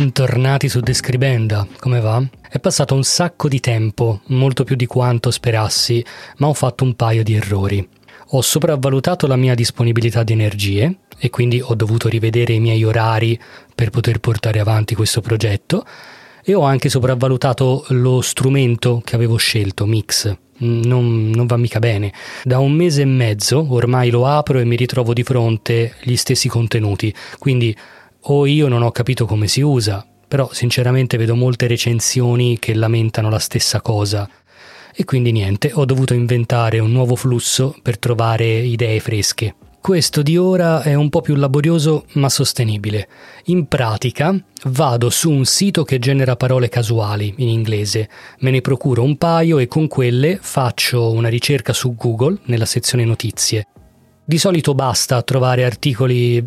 Bentornati su Describenda, come va? È passato un sacco di tempo, molto più di quanto sperassi, ma ho fatto un paio di errori. Ho sopravvalutato la mia disponibilità di energie e quindi ho dovuto rivedere i miei orari per poter portare avanti questo progetto e ho anche sopravvalutato lo strumento che avevo scelto, Mix. Non, non, va mica bene. Da un mese e mezzo ormai lo apro e mi ritrovo di fronte gli stessi contenuti, quindi o io non ho capito come si usa, però sinceramente vedo molte recensioni che lamentano la stessa cosa. E quindi niente, ho dovuto inventare un nuovo flusso per trovare idee fresche. Questo di ora è un po' più laborioso ma sostenibile. In pratica vado su un sito che genera parole casuali in inglese, me ne procuro un paio e con quelle faccio una ricerca su Google nella sezione notizie. Di solito basta trovare articoli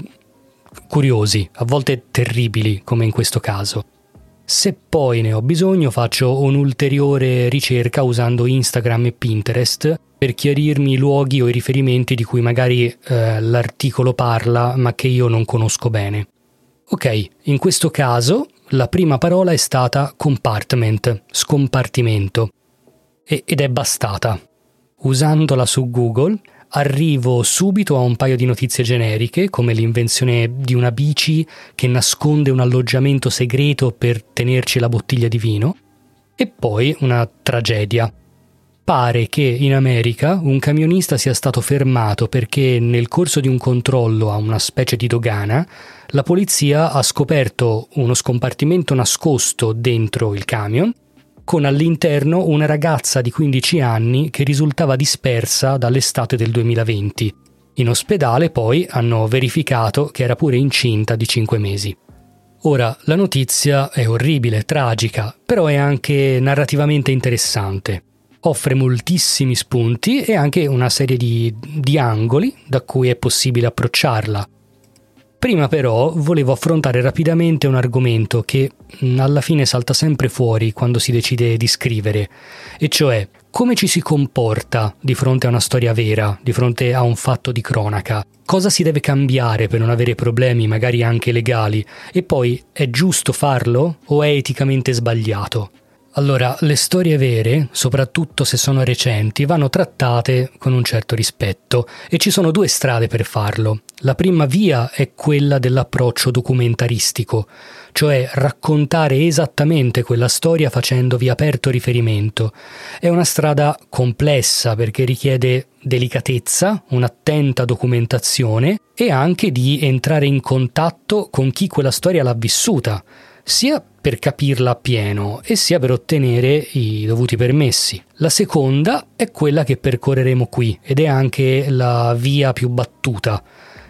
curiosi, a volte terribili come in questo caso. Se poi ne ho bisogno faccio un'ulteriore ricerca usando Instagram e Pinterest per chiarirmi i luoghi o i riferimenti di cui magari eh, l'articolo parla ma che io non conosco bene. Ok, in questo caso la prima parola è stata compartment, scompartimento, e, ed è bastata. Usandola su Google arrivo subito a un paio di notizie generiche, come l'invenzione di una bici che nasconde un alloggiamento segreto per tenerci la bottiglia di vino, e poi una tragedia. Pare che in America un camionista sia stato fermato perché nel corso di un controllo a una specie di dogana la polizia ha scoperto uno scompartimento nascosto dentro il camion con all'interno una ragazza di 15 anni che risultava dispersa dall'estate del 2020. In ospedale poi hanno verificato che era pure incinta di 5 mesi. Ora, la notizia è orribile, tragica, però è anche narrativamente interessante. Offre moltissimi spunti e anche una serie di, di angoli da cui è possibile approcciarla. Prima però volevo affrontare rapidamente un argomento che mm, alla fine salta sempre fuori quando si decide di scrivere, e cioè come ci si comporta di fronte a una storia vera, di fronte a un fatto di cronaca. Cosa si deve cambiare per non avere problemi, magari anche legali? E poi è giusto farlo o è eticamente sbagliato? Allora, le storie vere, soprattutto se sono recenti, vanno trattate con un certo rispetto e ci sono due strade per farlo. La prima via è quella dell'approccio documentaristico, cioè raccontare esattamente quella storia facendovi aperto riferimento. È una strada complessa perché richiede delicatezza, un'attenta documentazione e anche di entrare in contatto con chi quella storia l'ha vissuta sia per capirla appieno e sia per ottenere i dovuti permessi. La seconda è quella che percorreremo qui ed è anche la via più battuta,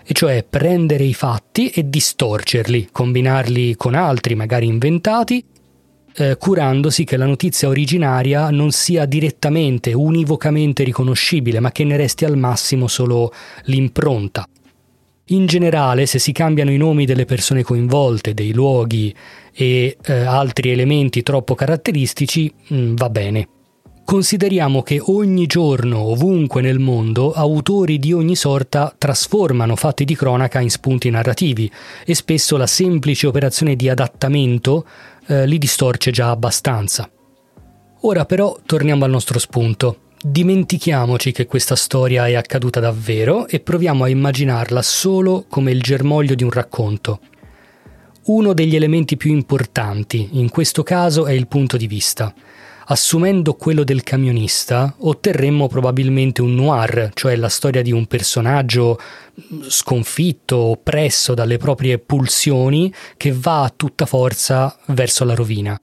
e cioè prendere i fatti e distorcerli, combinarli con altri, magari inventati, eh, curandosi che la notizia originaria non sia direttamente, univocamente riconoscibile, ma che ne resti al massimo solo l'impronta. In generale, se si cambiano i nomi delle persone coinvolte, dei luoghi e eh, altri elementi troppo caratteristici, mh, mm, va bene. Consideriamo che ogni giorno, ovunque nel mondo, autori di ogni sorta trasformano fatti di cronaca in spunti narrativi e spesso la semplice operazione di adattamento eh, li distorce già abbastanza. Ora però torniamo al nostro spunto. Dimentichiamoci che questa storia è accaduta davvero e proviamo a immaginarla solo come il germoglio di un racconto. Uno degli elementi più importanti in questo caso è il punto di vista. Assumendo quello del camionista, otterremmo probabilmente un noir, cioè la storia di un personaggio sconfitto, oppresso dalle proprie pulsioni, che va a tutta forza verso la rovina.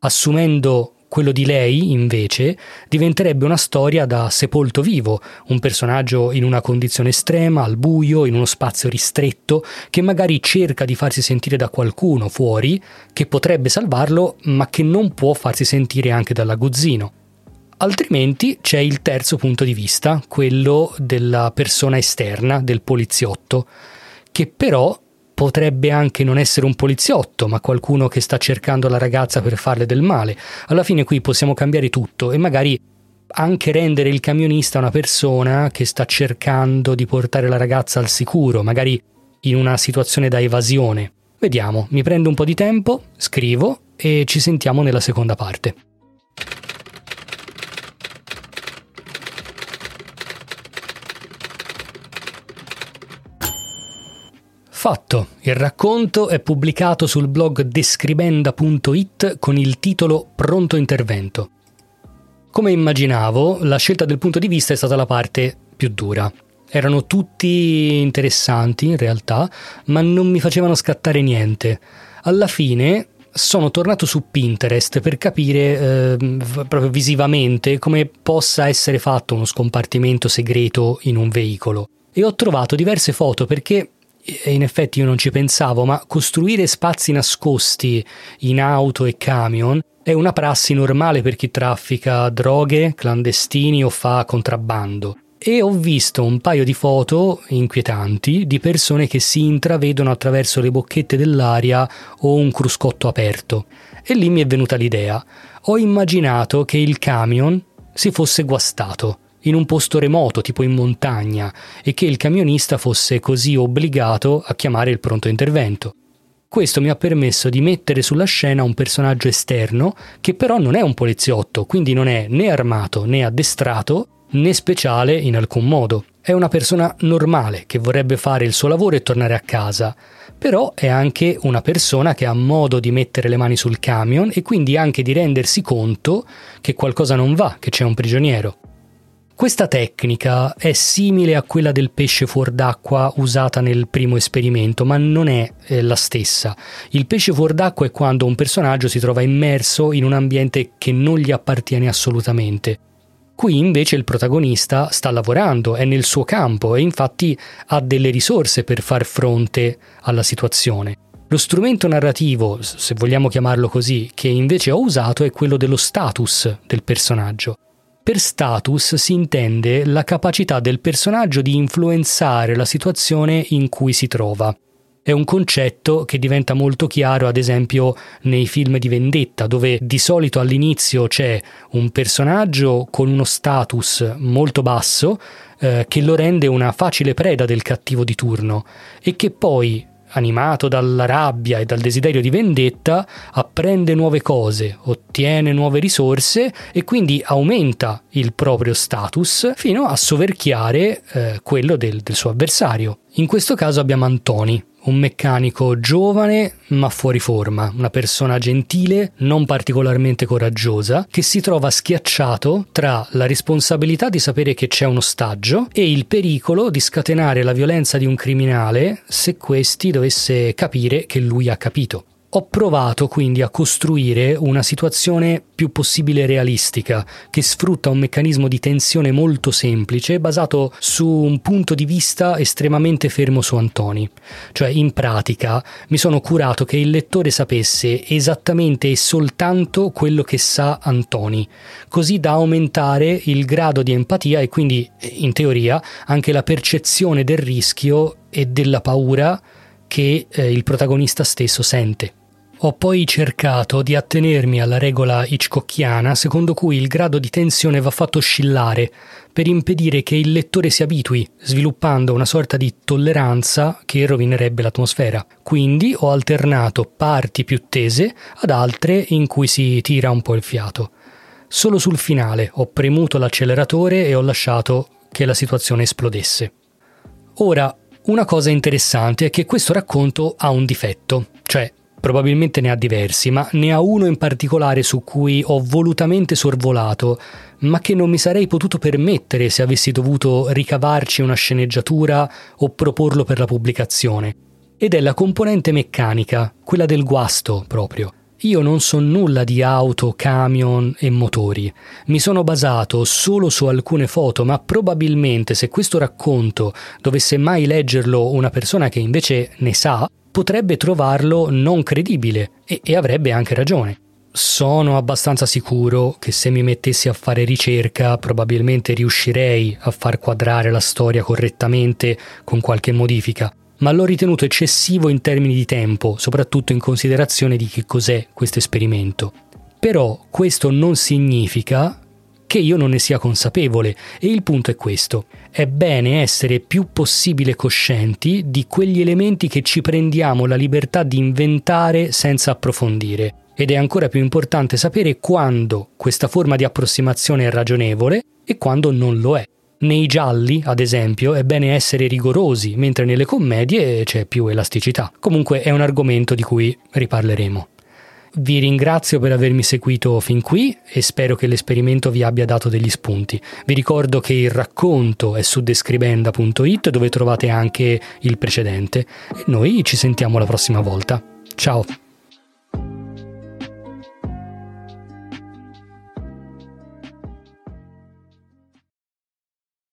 Assumendo quello di lei, invece, diventerebbe una storia da sepolto vivo, un personaggio in una condizione estrema, al buio, in uno spazio ristretto, che magari cerca di farsi sentire da qualcuno fuori, che potrebbe salvarlo, ma che non può farsi sentire anche dall'aguzzino. Altrimenti c'è il terzo punto di vista, quello della persona esterna, del poliziotto, che però potrebbe anche non essere un poliziotto, ma qualcuno che sta cercando la ragazza per farle del male. Alla fine qui possiamo cambiare tutto e magari anche rendere il camionista una persona che sta cercando di portare la ragazza al sicuro, magari in una situazione da evasione. Vediamo, mi prendo un po' di tempo, scrivo e ci sentiamo nella seconda parte. Fatto, il racconto è pubblicato sul blog describenda.it con il titolo Pronto intervento. Come immaginavo, la scelta del punto di vista è stata la parte più dura. Erano tutti interessanti in realtà, ma non mi facevano scattare niente. Alla fine sono tornato su Pinterest per capire eh, proprio visivamente come possa essere fatto uno scompartimento segreto in un veicolo. E ho trovato diverse foto perché in effetti io non ci pensavo, ma costruire spazi nascosti in auto e camion è una prassi normale per chi traffica droghe, clandestini o fa contrabbando. E ho visto un paio di foto inquietanti di persone che si intravedono attraverso le bocchette dell'aria o un cruscotto aperto. E lì mi è venuta l'idea. Ho immaginato che il camion si fosse guastato in un posto remoto, tipo in montagna, e che il camionista fosse così obbligato a chiamare il pronto intervento. Questo mi ha permesso di mettere sulla scena un personaggio esterno che però non è un poliziotto, quindi non è né armato né addestrato né speciale in alcun modo. È una persona normale che vorrebbe fare il suo lavoro e tornare a casa, però è anche una persona che ha modo di mettere le mani sul camion e quindi anche di rendersi conto che qualcosa non va, che c'è un prigioniero. Questa tecnica è simile a quella del pesce fuor d'acqua usata nel primo esperimento, ma non è eh, la stessa. Il pesce fuor d'acqua è quando un personaggio si trova immerso in un ambiente che non gli appartiene assolutamente. Qui invece il protagonista sta lavorando, è nel suo campo e infatti ha delle risorse per far fronte alla situazione. Lo strumento narrativo, se vogliamo chiamarlo così, che invece ho usato è quello dello status del personaggio. Per status si intende la capacità del personaggio di influenzare la situazione in cui si trova. È un concetto che diventa molto chiaro, ad esempio, nei film di vendetta, dove di solito all'inizio c'è un personaggio con uno status molto basso eh, che lo rende una facile preda del cattivo di turno e che poi animato dalla rabbia e dal desiderio di vendetta, apprende nuove cose, ottiene nuove risorse e quindi aumenta il proprio status fino a soverchiare eh, quello del, del suo avversario. In questo caso abbiamo Antoni, un meccanico giovane ma fuori forma, una persona gentile, non particolarmente coraggiosa, che si trova schiacciato tra la responsabilità di sapere che c'è un ostaggio e il pericolo di scatenare la violenza di un criminale se questi dovesse capire che lui ha capito. Ho provato quindi a costruire una situazione più possibile realistica, che sfrutta un meccanismo di tensione molto semplice, basato su un punto di vista estremamente fermo su Antoni. Cioè, in pratica, mi sono curato che il lettore sapesse esattamente e soltanto quello che sa Antoni, così da aumentare il grado di empatia e quindi, in teoria, anche la percezione del rischio e della paura che eh, il protagonista stesso sente. Ho poi cercato di attenermi alla regola hitchcockiana secondo cui il grado di tensione va fatto oscillare per impedire che il lettore si abitui, sviluppando una sorta di tolleranza che rovinerebbe l'atmosfera. Quindi ho alternato parti più tese ad altre in cui si tira un po' il fiato. Solo sul finale ho premuto l'acceleratore e ho lasciato che la situazione esplodesse. Ora, una cosa interessante è che questo racconto ha un difetto, cioè probabilmente ne ha diversi, ma ne ha uno in particolare su cui ho volutamente sorvolato, ma che non mi sarei potuto permettere se avessi dovuto ricavarci una sceneggiatura o proporlo per la pubblicazione. Ed è la componente meccanica, quella del guasto proprio. Io non so nulla di auto, camion e motori. Mi sono basato solo su alcune foto, ma probabilmente se questo racconto dovesse mai leggerlo una persona che invece ne sa, potrebbe trovarlo non credibile e, e avrebbe anche ragione. Sono abbastanza sicuro che se mi mettessi a fare ricerca probabilmente riuscirei a far quadrare la storia correttamente con qualche modifica, ma l'ho ritenuto eccessivo in termini di tempo, soprattutto in considerazione di che cos'è questo esperimento. Però questo non significa che io non ne sia consapevole e il punto è questo. È bene essere più possibile coscienti di quegli elementi che ci prendiamo la libertà di inventare senza approfondire. Ed è ancora più importante sapere quando questa forma di approssimazione è ragionevole e quando non lo è. Nei gialli, ad esempio, è bene essere rigorosi, mentre nelle commedie c'è più elasticità. Comunque è un argomento di cui riparleremo. Vi ringrazio per avermi seguito fin qui e spero che l'esperimento vi abbia dato degli spunti. Vi ricordo che il racconto è su describenda.it dove trovate anche il precedente e noi ci sentiamo la prossima volta. Ciao!